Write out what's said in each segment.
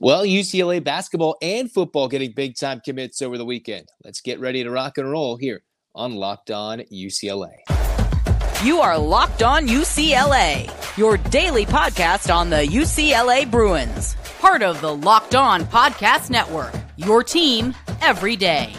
Well, UCLA basketball and football getting big time commits over the weekend. Let's get ready to rock and roll here on Locked On UCLA. You are Locked On UCLA, your daily podcast on the UCLA Bruins, part of the Locked On Podcast Network, your team every day.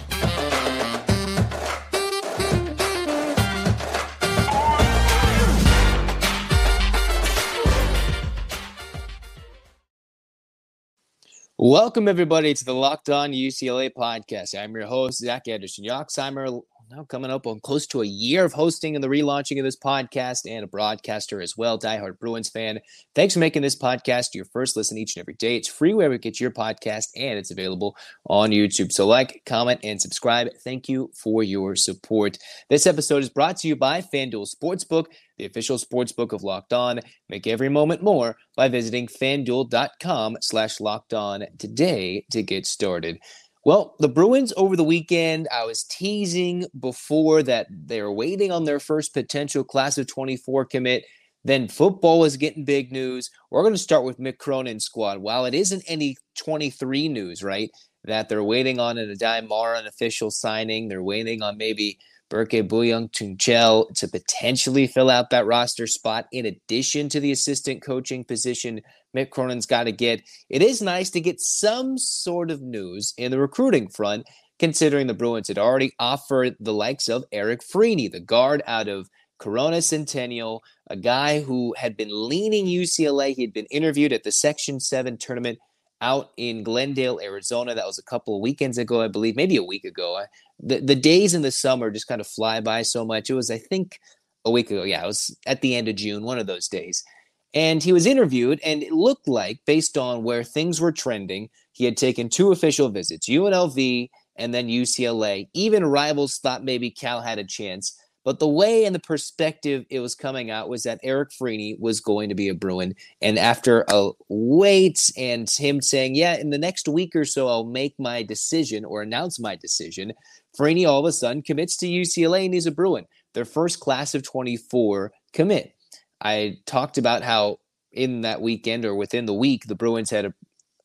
Welcome, everybody, to the Locked On UCLA podcast. I'm your host, Zach Anderson Yoxheimer, now coming up on close to a year of hosting and the relaunching of this podcast and a broadcaster as well, diehard Bruins fan. Thanks for making this podcast your first listen each and every day. It's free wherever you get your podcast and it's available on YouTube. So like, comment, and subscribe. Thank you for your support. This episode is brought to you by FanDuel Sportsbook the official sportsbook of Locked On. Make every moment more by visiting fanduel.com slash locked on today to get started. Well, the Bruins over the weekend, I was teasing before that they're waiting on their first potential class of 24 commit. Then football is getting big news. We're going to start with Mick Cronin's squad. While it isn't any 23 news, right, that they're waiting on an Aday Mara, an official signing, they're waiting on maybe Berke Buyuktuncel Tunchel to potentially fill out that roster spot in addition to the assistant coaching position Mick Cronin's got to get. It is nice to get some sort of news in the recruiting front, considering the Bruins had already offered the likes of Eric Freeny, the guard out of Corona Centennial, a guy who had been leaning UCLA. He had been interviewed at the Section 7 tournament out in Glendale, Arizona. That was a couple of weekends ago, I believe, maybe a week ago. The the days in the summer just kind of fly by so much. It was, I think, a week ago. Yeah, it was at the end of June, one of those days. And he was interviewed, and it looked like, based on where things were trending, he had taken two official visits, UNLV and then UCLA. Even rivals thought maybe Cal had a chance. But the way and the perspective it was coming out was that Eric Freeny was going to be a Bruin. And after a wait and him saying, yeah, in the next week or so, I'll make my decision or announce my decision, Freeny all of a sudden commits to UCLA and he's a Bruin. Their first class of 24 commit. I talked about how in that weekend or within the week, the Bruins had a,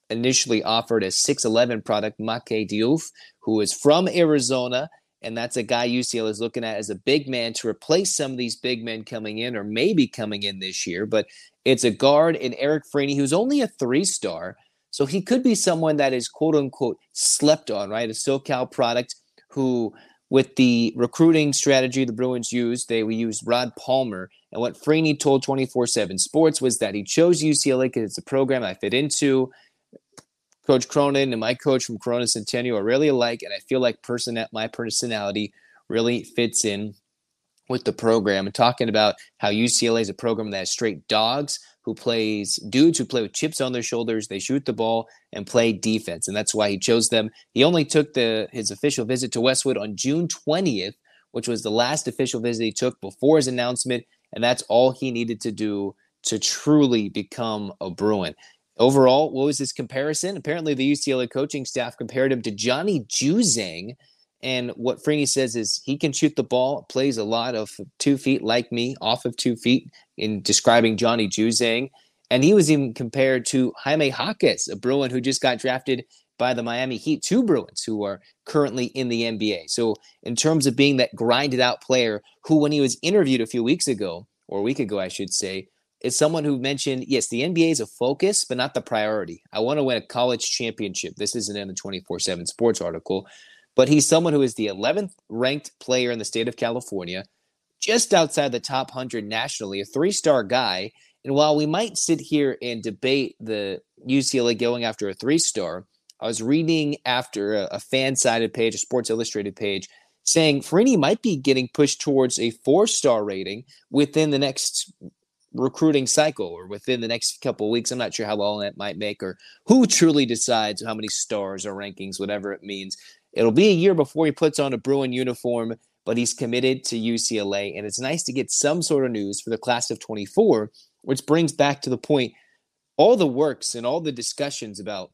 initially offered a 6'11 product, Make Diouf, who is from Arizona and that's a guy UCLA is looking at as a big man to replace some of these big men coming in or maybe coming in this year. But it's a guard in Eric Freeny, who's only a three star. So he could be someone that is quote unquote slept on, right? A SoCal product who, with the recruiting strategy the Bruins used, they we used Rod Palmer. And what Freeny told 24 7 Sports was that he chose UCLA because it's a program I fit into. Coach Cronin and my coach from Corona Centennial are really alike, and I feel like person my personality really fits in with the program. And talking about how UCLA is a program that has straight dogs who plays dudes who play with chips on their shoulders. They shoot the ball and play defense, and that's why he chose them. He only took the his official visit to Westwood on June 20th, which was the last official visit he took before his announcement, and that's all he needed to do to truly become a Bruin. Overall, what was his comparison? Apparently, the UCLA coaching staff compared him to Johnny Juzang. And what Freeny says is he can shoot the ball, plays a lot of two feet like me, off of two feet, in describing Johnny Juzang. And he was even compared to Jaime Jaquez, a Bruin who just got drafted by the Miami Heat, two Bruins who are currently in the NBA. So, in terms of being that grinded out player who, when he was interviewed a few weeks ago, or a week ago, I should say, is someone who mentioned, yes, the NBA is a focus, but not the priority. I want to win a college championship. This isn't in the 24 7 sports article, but he's someone who is the 11th ranked player in the state of California, just outside the top 100 nationally, a three star guy. And while we might sit here and debate the UCLA going after a three star, I was reading after a, a fan sided page, a Sports Illustrated page, saying Freeny might be getting pushed towards a four star rating within the next recruiting cycle or within the next couple weeks. I'm not sure how long that might make or who truly decides how many stars or rankings, whatever it means. It'll be a year before he puts on a Bruin uniform, but he's committed to UCLA. And it's nice to get some sort of news for the class of 24, which brings back to the point all the works and all the discussions about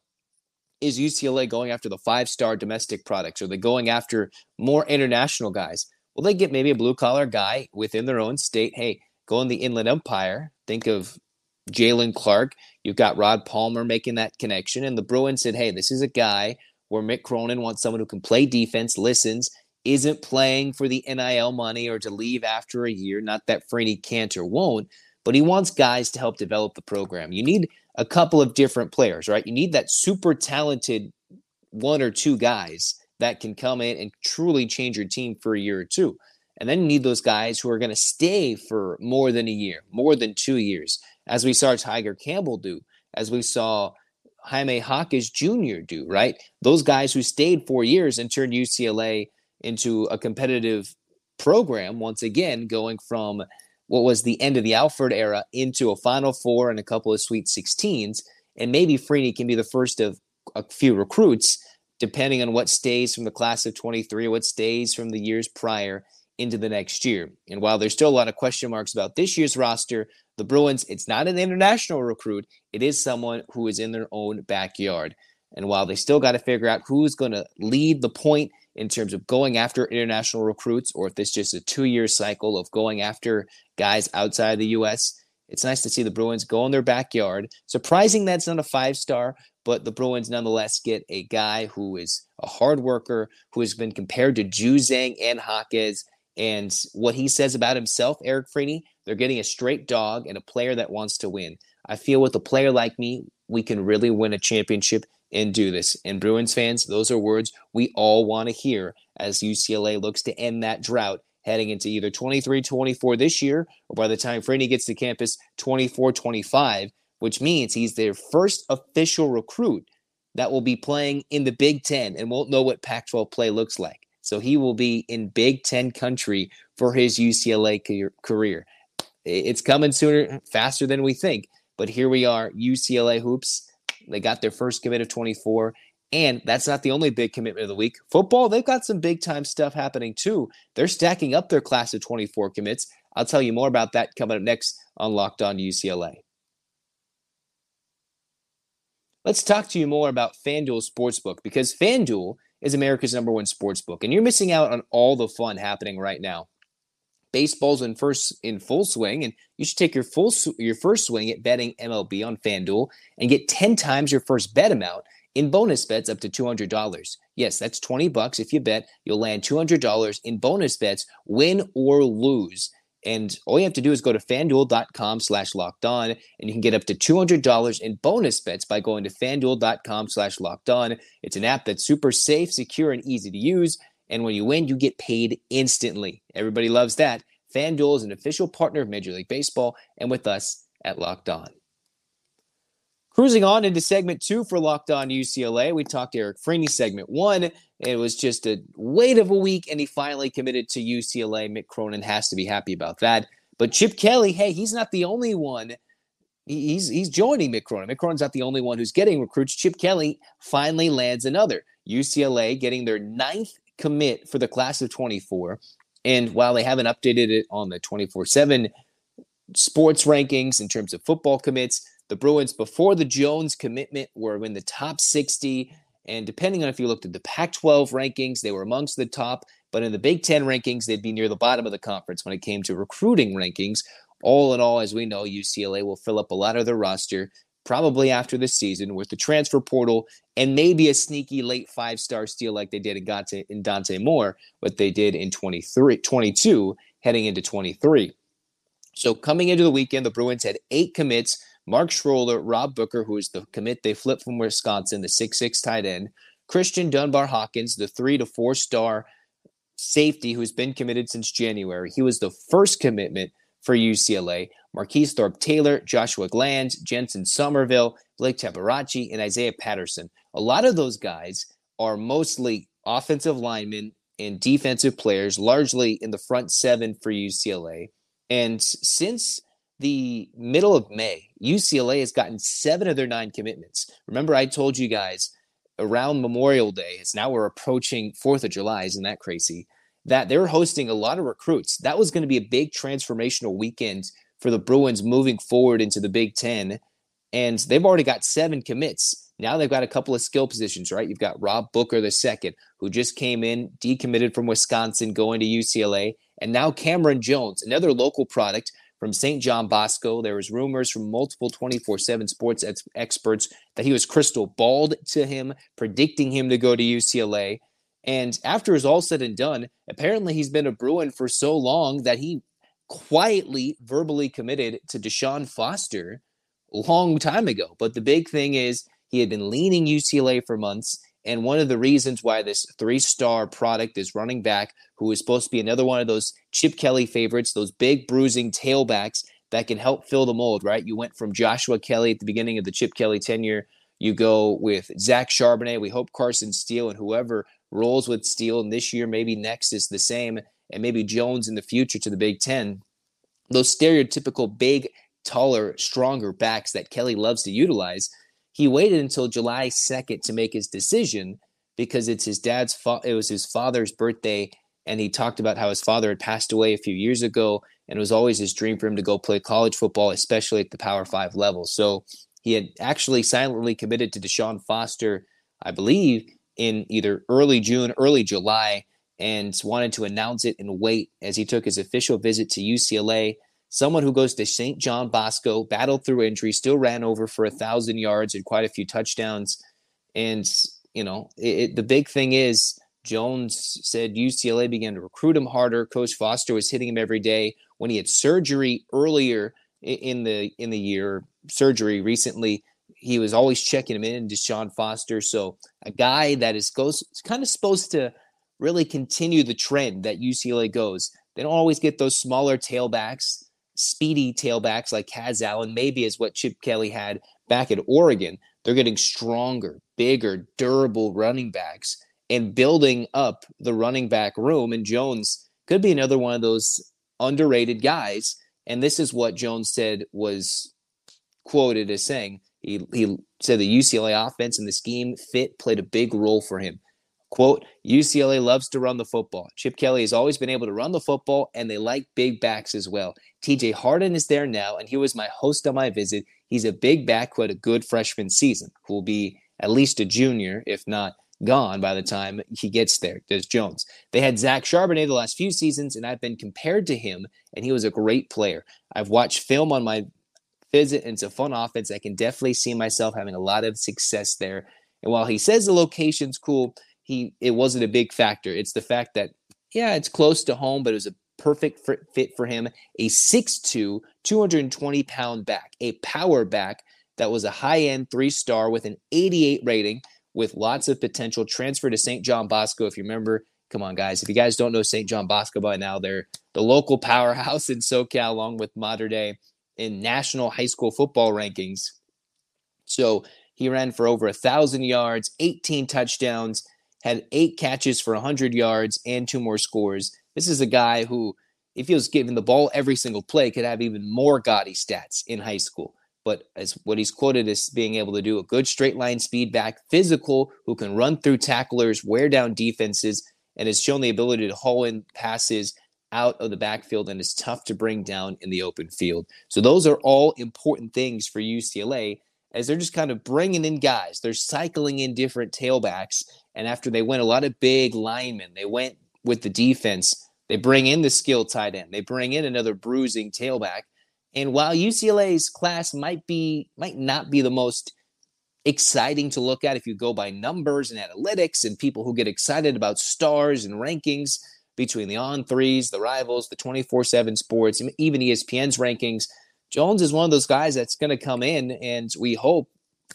is UCLA going after the five star domestic products? Are they going after more international guys? Will they get maybe a blue collar guy within their own state? Hey, go in the Inland Empire. Think of Jalen Clark. You've got Rod Palmer making that connection, and the Bruins said, "Hey, this is a guy where Mick Cronin wants someone who can play defense, listens, isn't playing for the NIL money or to leave after a year. Not that Freeny can't or won't, but he wants guys to help develop the program. You need a couple of different players, right? You need that super talented one or two guys that can come in and truly change your team for a year or two. And then you need those guys who are going to stay for more than a year, more than two years, as we saw Tiger Campbell do, as we saw Jaime Jaquez Jr. do, right? Those guys who stayed four years and turned UCLA into a competitive program once again, going from what was the end of the Alford era into a Final Four and a couple of Sweet 16s. And maybe Freeny can be the first of a few recruits, depending on what stays from the class of 23, what stays from the years prior into the next year. And while there's still a lot of question marks about this year's roster, the Bruins, it's not an international recruit, it is someone who is in their own backyard. And while they still got to figure out who's going to lead the point in terms of going after international recruits, or if it's just a two year cycle of going after guys outside the U.S., it's nice to see the Bruins go in their backyard. Surprising that's not a five star, but the Bruins nonetheless get a guy who is a hard worker, who has been compared to Juzang and Jaquez. And what he says about himself, Eric Freeny, they're getting a straight dog and a player that wants to win. I feel with a player like me, we can really win a championship and do this. And Bruins fans, those are words we all want to hear as UCLA looks to end that drought heading into either 23 24 this year or by the time Freeny gets to campus 24 25, which means he's their first official recruit that will be playing in the Big Ten and won't know what Pac 12 play looks like. So he will be in Big Ten country for his UCLA career. It's coming sooner, faster than we think. But here we are, UCLA hoops they got their first commit of 24. And that's not the only big commitment of the week. Football, they've got some big time stuff happening too. They're stacking up their class of 24 commits. I'll tell you more about that coming up next on Locked On UCLA. Let's talk to you more about FanDuel Sportsbook because FanDuel is America's number one sportsbook, and you're missing out on all the fun happening right now baseball's in first in full swing, and you should take your full your first swing at betting MLB on FanDuel and get 10 times your first bet amount in bonus bets up to $200. Yes, that's 20 bucks if you bet. You'll land $200 in bonus bets, win or lose. And all you have to do is go to fanduel.com slash locked on, and you can get up to $200 in bonus bets by going to fanduel.com slash locked on. It's an app that's super safe, secure, and easy to use. And when you win, you get paid instantly. Everybody loves that. FanDuel is an official partner of Major League Baseball and with us at Locked On. Cruising on into segment two for Locked On UCLA, we talked Eric Freeny. Segment one, it was just a wait of a week, and he finally committed to UCLA. Mick Cronin has to be happy about that. But Chip Kelly, hey, he's not the only one. He's he's joining Mick Cronin. Mick Cronin's not the only one who's getting recruits. Chip Kelly finally lands another. UCLA getting their ninth commit for the class of 24. And while they haven't updated it on the 24 7 sports rankings in terms of football commits, the Bruins before the Jones commitment were in the top 60. And depending on if you looked at the Pac 12 rankings, they were amongst the top. But in the Big Ten rankings, they'd be near the bottom of the conference when it came to recruiting rankings. All in all, as we know, UCLA will fill up a lot of their roster probably after this season with the transfer portal and maybe a sneaky late five star steal like they did in, Dante, in Dante Moore, what they did in 23, 22 heading into 23. So coming into the weekend, the Bruins had eight commits. Mark Schroeder, Rob Booker, who is the commit they flipped from Wisconsin, the six-six tight end. Christian Dunbar Hawkins, the three to four star safety who's been committed since January. He was the first commitment for UCLA. Marquise Thorpe Taylor, Joshua Glanz, Jensen Somerville, Blake Tabarachi, and Isaiah Patterson. A lot of those guys are mostly offensive linemen and defensive players, largely in the front seven for UCLA. And since the middle of May, UCLA has gotten seven of their nine commitments. Remember, I told you guys around Memorial Day, as now we're approaching 4th of July, isn't that crazy? That they're hosting a lot of recruits. That was going to be a big transformational weekend for the Bruins moving forward into the Big Ten. And they've already got seven commits. Now they've got a couple of skill positions, right? You've got Rob Booker the second, who just came in, decommitted from Wisconsin, going to UCLA, and now Cameron Jones, another local product from St. John Bosco. There was rumors from multiple 24/7 sports ex- experts that he was crystal balled to him, predicting him to go to UCLA. And after it's all said and done, apparently he's been a Bruin for so long that he quietly, verbally committed to Deshaun Foster a long time ago. But the big thing is he had been leaning UCLA for months. And one of the reasons why this three star product is running back, who is supposed to be another one of those Chip Kelly favorites, those big bruising tailbacks that can help fill the mold, right? You went from Joshua Kelley at the beginning of the Chip Kelly tenure. You go with Zach Charbonnet. We hope Carson Steele and whoever rolls with Steele, and this year, maybe next is the same, and maybe Jones in the future to the Big Ten. Those stereotypical big, taller, stronger backs that Kelly loves to utilize. He waited until July 2nd to make his decision because it's his dad's fa- it was his father's birthday and he talked about how his father had passed away a few years ago and it was always his dream for him to go play college football especially at the power 5 level so he had actually silently committed to Deshaun Foster I believe in either early June, early July, and wanted to announce it and wait as he took his official visit to UCLA. Someone who goes to St. John Bosco, battled through injury, still ran over for a thousand yards and quite a few touchdowns. And, you know, it, it, the big thing is Jones said UCLA began to recruit him harder. Coach Foster was hitting him every day. When he had surgery earlier in the in the year, surgery recently, he was always checking him in, Deshaun Foster. So a guy that is goes kind of supposed to really continue the trend that UCLA goes. They don't always get those smaller tailbacks, speedy tailbacks like Kaz Allen, maybe is what Chip Kelly had back at Oregon. They're getting stronger, bigger, durable running backs and building up the running back room. And Jones could be another one of those underrated guys. And this is what Jones said was quoted as saying he, he said the UCLA offense and the scheme fit played a big role for him. Quote, UCLA loves to run the football. Chip Kelly has always been able to run the football, and they like big backs as well. TJ Harden is there now, and he was my host on my visit. He's a big back who had a good freshman season, who will be at least a junior, if not gone by the time he gets there, does Jones. They had Zach Charbonnet the last few seasons, and I've been compared to him, and he was a great player. I've watched film on my visit. And it's a fun offense. I can definitely see myself having a lot of success there. And while he says the location's cool, he it wasn't a big factor. It's the fact that yeah, it's close to home, but it was a perfect fit for him. A 6'2", 220 pound back, a power back that was a high end three star with an 88 rating with lots of potential. Transfer to St. John Bosco. If you remember, come on, guys. If you guys don't know St. John Bosco by now, they're the local powerhouse in SoCal, along with Mater Dei in national high school football rankings. So he ran for over a thousand yards, 18 touchdowns, had eight catches for 100 yards, and two more scores. This is a guy who, if he was given the ball every single play, could have even more gaudy stats in high school. But as what he's quoted as being able to do a good straight line speed back, physical, who can run through tacklers, wear down defenses, and has shown the ability to haul in passes out of the backfield and is tough to bring down in the open field. So those are all important things for UCLA as they're just kind of bringing in guys. They're cycling in different tailbacks. And after they went a lot of big linemen, they went with the defense. They bring in the skill tight end. They bring in another bruising tailback. And while UCLA's class might be might not be the most exciting to look at if you go by numbers and analytics and people who get excited about stars and rankings, between the on threes, the rivals, the 24 7 sports, even ESPN's rankings. Jones is one of those guys that's going to come in and we hope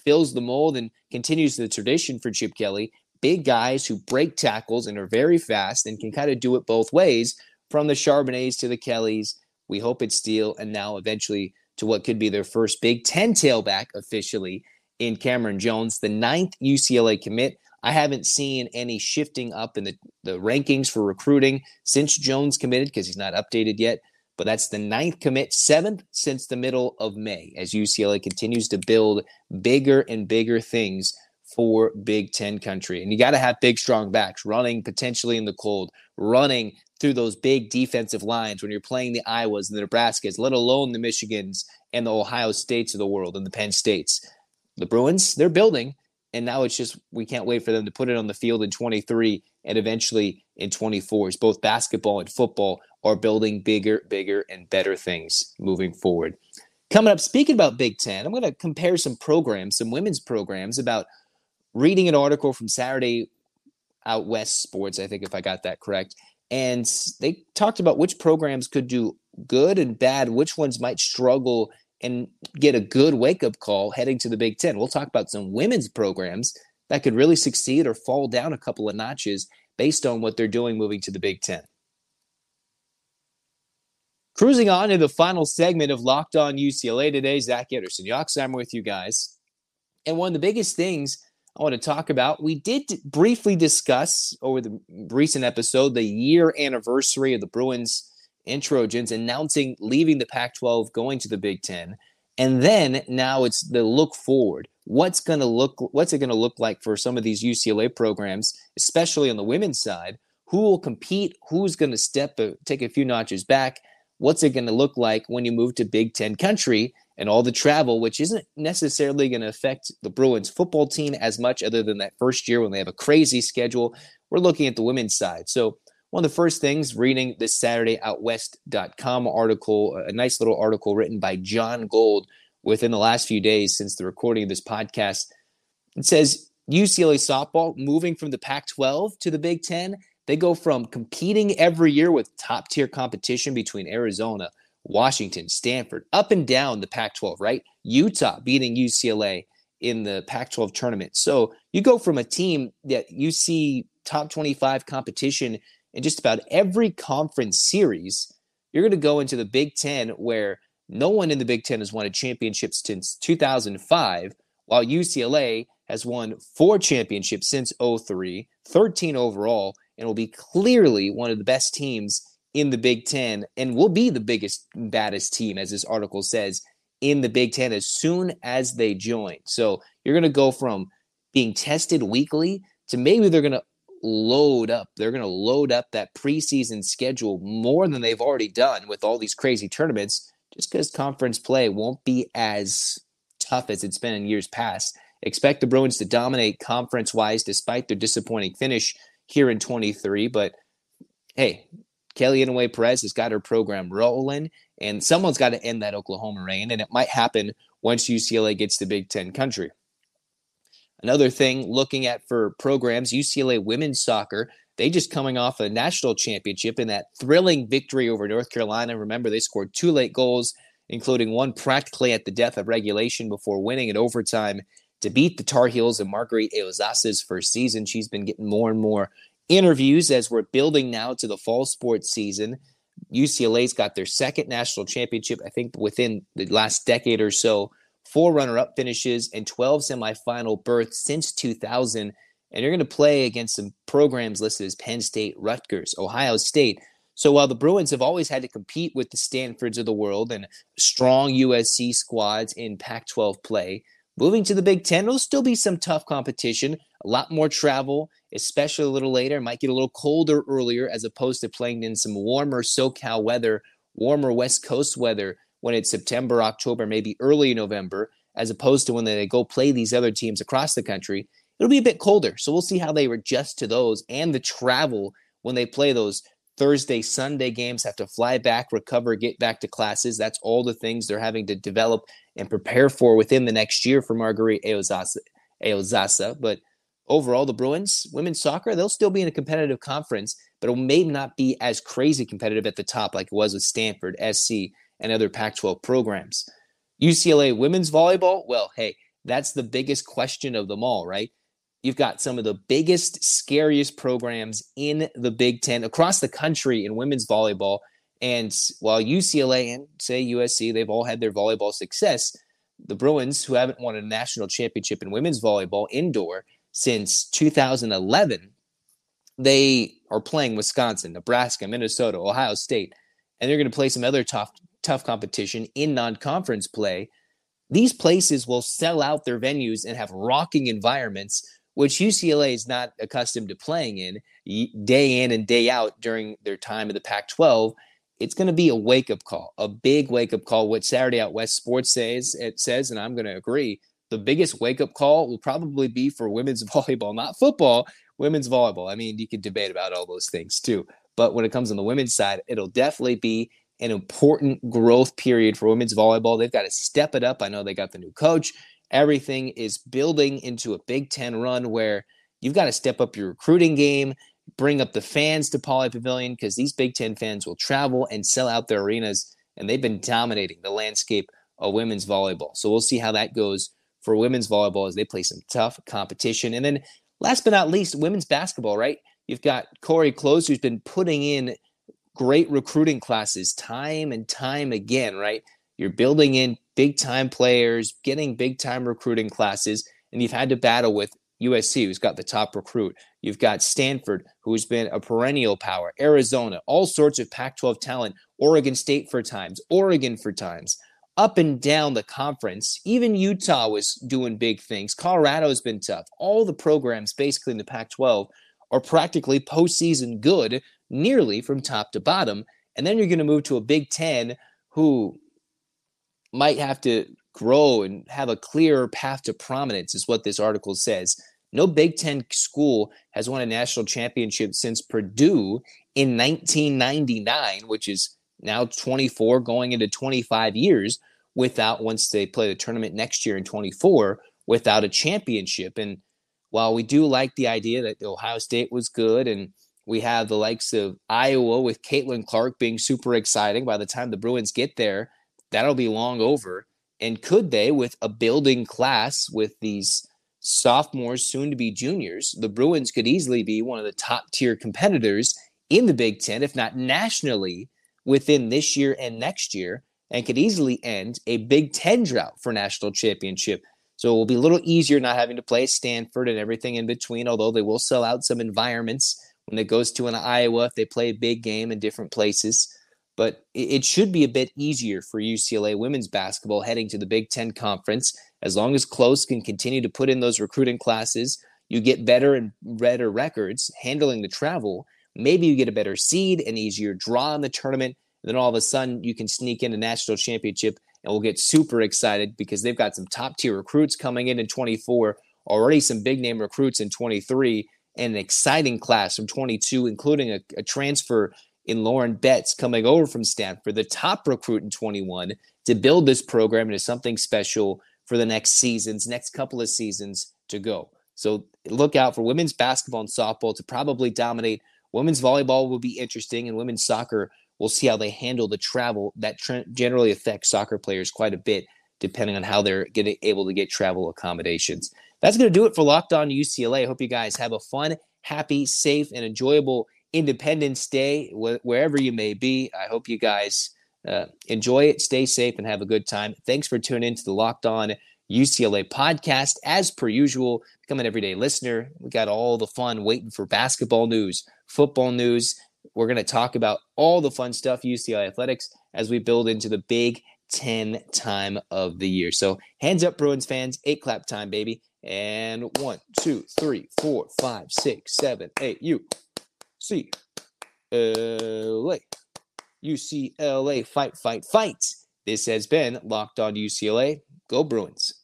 fills the mold and continues the tradition for Chip Kelly. Big guys who break tackles and are very fast and can kind of do it both ways from the Charbonnets to the Kellys. We hope it's Steele and now eventually to what could be their first Big Ten tailback officially in Cameron Jones, the ninth UCLA commit. I haven't seen any shifting up in the, the rankings for recruiting since Jones committed because he's not updated yet. But that's the ninth commit, seventh since the middle of May, as UCLA continues to build bigger and bigger things for Big Ten country. And you got to have big, strong backs running potentially in the cold, running through those big defensive lines when you're playing the Iowas and the Nebraskas, let alone the Michigans and the Ohio States of the world and the Penn States. The Bruins, they're building, and now it's just we can't wait for them to put it on the field in 23 and eventually in 24 as both basketball and football are building bigger, bigger, and better things moving forward. Coming up, speaking about Big Ten, I'm going to compare some programs, some women's programs, about reading an article from Saturday Out West Sports, I think, if I got that correct. And they talked about which programs could do good and bad, which ones might struggle and get a good wake up call heading to the Big Ten. We'll talk about some women's programs that could really succeed or fall down a couple of notches based on what they're doing moving to the Big Ten. Cruising on to the final segment of Locked On UCLA today, Zach Anderson, Yoxheimer with you guys. And one of the biggest things I want to talk about, we did briefly discuss over the recent episode the year anniversary of the Bruins and Trojans announcing leaving the Pac 12, going to the Big Ten. And then now it's the look forward. What's going to look what's it going to look like for some of these UCLA programs, especially on the women's side? Who will compete? Who's going to step a, take a few notches back? What's it going to look like when you move to Big 10 country and all the travel, which isn't necessarily going to affect the Bruins football team as much other than that first year when they have a crazy schedule. We're looking at the women's side. So one of the first things reading this Saturday outwest.com article, a nice little article written by John Gold within the last few days since the recording of this podcast. It says UCLA softball moving from the Pac 12 to the Big Ten. They go from competing every year with top tier competition between Arizona, Washington, Stanford, up and down the Pac 12, right? Utah beating UCLA in the Pac 12 tournament. So you go from a team that you see top 25 competition in just about every conference series, you're going to go into the Big Ten where no one in the Big Ten has won a championship since 2005, while UCLA has won four championships since 03, 13 overall, and will be clearly one of the best teams in the Big Ten and will be the biggest, baddest team, as this article says, in the Big Ten as soon as they join. So you're going to go from being tested weekly to maybe they're going to load up. They're going to load up that preseason schedule more than they've already done with all these crazy tournaments, just because conference play won't be as tough as it's been in years past. Expect the Bruins to dominate conference wise despite their disappointing finish here in 23. But hey, Kelly Inouye Perez has got her program rolling, and someone's got to end that Oklahoma reign, and it might happen once UCLA gets to Big Ten country. Another thing looking at for programs, UCLA women's soccer, they just coming off a national championship in that thrilling victory over North Carolina. Remember, they scored two late goals, including one practically at the death of regulation before winning in overtime to beat the Tar Heels and Margueritte Aozasa's first season. She's been getting more and more interviews as we're building now to the fall sports season. UCLA's got their second national championship, I think, within the last decade or so four runner up finishes, and 12 semifinal berths since 2000. And you're going to play against some programs listed as Penn State, Rutgers, Ohio State. So while the Bruins have always had to compete with the Stanfords of the world and strong USC squads in Pac 12 play, moving to the Big Ten, there'll still be some tough competition, a lot more travel, especially a little later. It might get a little colder earlier as opposed to playing in some warmer SoCal weather, warmer West Coast weather when it's September, October, maybe early November, as opposed to when they go play these other teams across the country. It'll be a bit colder. So we'll see how they adjust to those and the travel when they play those Thursday, Sunday games, have to fly back, recover, get back to classes. That's all the things they're having to develop and prepare for within the next year for Margueritte Aozasa. Aozasa. But overall, the Bruins, women's soccer, they'll still be in a competitive conference, but it may not be as crazy competitive at the top like it was with Stanford, SC, and other Pac 12 programs. UCLA women's volleyball, well, hey, that's the biggest question of them all, right? You've got some of the biggest, scariest programs in the Big Ten across the country in women's volleyball. And while UCLA and say USC, they've all had their volleyball success, the Bruins, who haven't won a national championship in women's volleyball indoor since 2011, they are playing Wisconsin, Nebraska, Minnesota, Ohio State, and they're going to play some other tough tough competition in non-conference play, these places will sell out their venues and have rocking environments, which UCLA is not accustomed to playing in day in and day out during their time in the Pac 12. It's going to be a wake up call, a big wake up call. What Saturday Out West Sports says, it says, and I'm going to agree, the biggest wake up call will probably be for women's volleyball, not football, women's volleyball. I mean, you could debate about all those things too. But when it comes on the women's side, it'll definitely be an important growth period for women's volleyball. They've got to step it up. I know they got the new coach. Everything is building into a Big Ten run where you've got to step up your recruiting game, bring up the fans to Pauley Pavilion because these Big Ten fans will travel and sell out their arenas. And they've been dominating the landscape of women's volleyball. So we'll see how that goes for women's volleyball as they play some tough competition. And then last but not least, women's basketball, right? You've got Cori Close, who's been putting in great recruiting classes time and time again, right? You're building in big time players, getting big time recruiting classes, and you've had to battle with USC, who's got the top recruit. You've got Stanford, who's been a perennial power, Arizona, all sorts of Pac 12 talent, Oregon State for times, Oregon for times, up and down the conference. Even Utah was doing big things. Colorado's been tough. All the programs, basically in the Pac 12, are practically postseason good, nearly from top to bottom. And then you're going to move to a Big Ten who might have to grow and have a clearer path to prominence, is what this article says. No Big Ten school has won a national championship since Purdue in 1999, which is now 24 going into 25 years without, once they play the tournament next year in 24, without a championship. And while we do like the idea that Ohio State was good and we have the likes of Iowa with Caitlin Clark being super exciting by the time the Bruins get there, that'll be long over. And could they, with a building class with these sophomores, soon to be juniors, the Bruins could easily be one of the top tier competitors in the Big Ten, if not nationally, within this year and next year, and could easily end a Big Ten drought for national championship. So it will be a little easier not having to play Stanford and everything in between, although they will sell out some environments when it goes to an Iowa if they play a big game in different places but it should be a bit easier for UCLA women's basketball heading to the Big Ten Conference. As long as Close can continue to put in those recruiting classes, you get better and better records handling the travel. Maybe you get a better seed, an easier draw in the tournament. And then all of a sudden, you can sneak in a national championship, and we'll get super excited because they've got some top tier recruits coming in in 24, already some big name recruits in 23, and an exciting class from 22, including a, a transfer in Lauren Betts coming over from Stanford, the top recruit in 21, to build this program into something special for the next seasons, next couple of seasons to go. So look out for women's basketball and softball to probably dominate. Women's volleyball will be interesting, and women's soccer, we'll see how they handle the travel. That generally affects soccer players quite a bit, depending on how they're getting able to get travel accommodations. That's going to do it for Locked On UCLA. I hope you guys have a fun, happy, safe, and enjoyable Independence Day, wh- wherever you may be. I hope you guys uh, enjoy it, stay safe, and have a good time. Thanks for tuning in to the Locked On UCLA podcast. As per usual, become an everyday listener. We got all the fun waiting for basketball news, football news. We're going to talk about all the fun stuff, UCLA athletics, as we build into the Big Ten time of the year. So, hands up, Bruins fans. Eight clap time, baby. And one, two, three, four, five, six, seven, eight. You. C L A. UCLA fight, fight, fight. This has been Locked On UCLA. Go Bruins.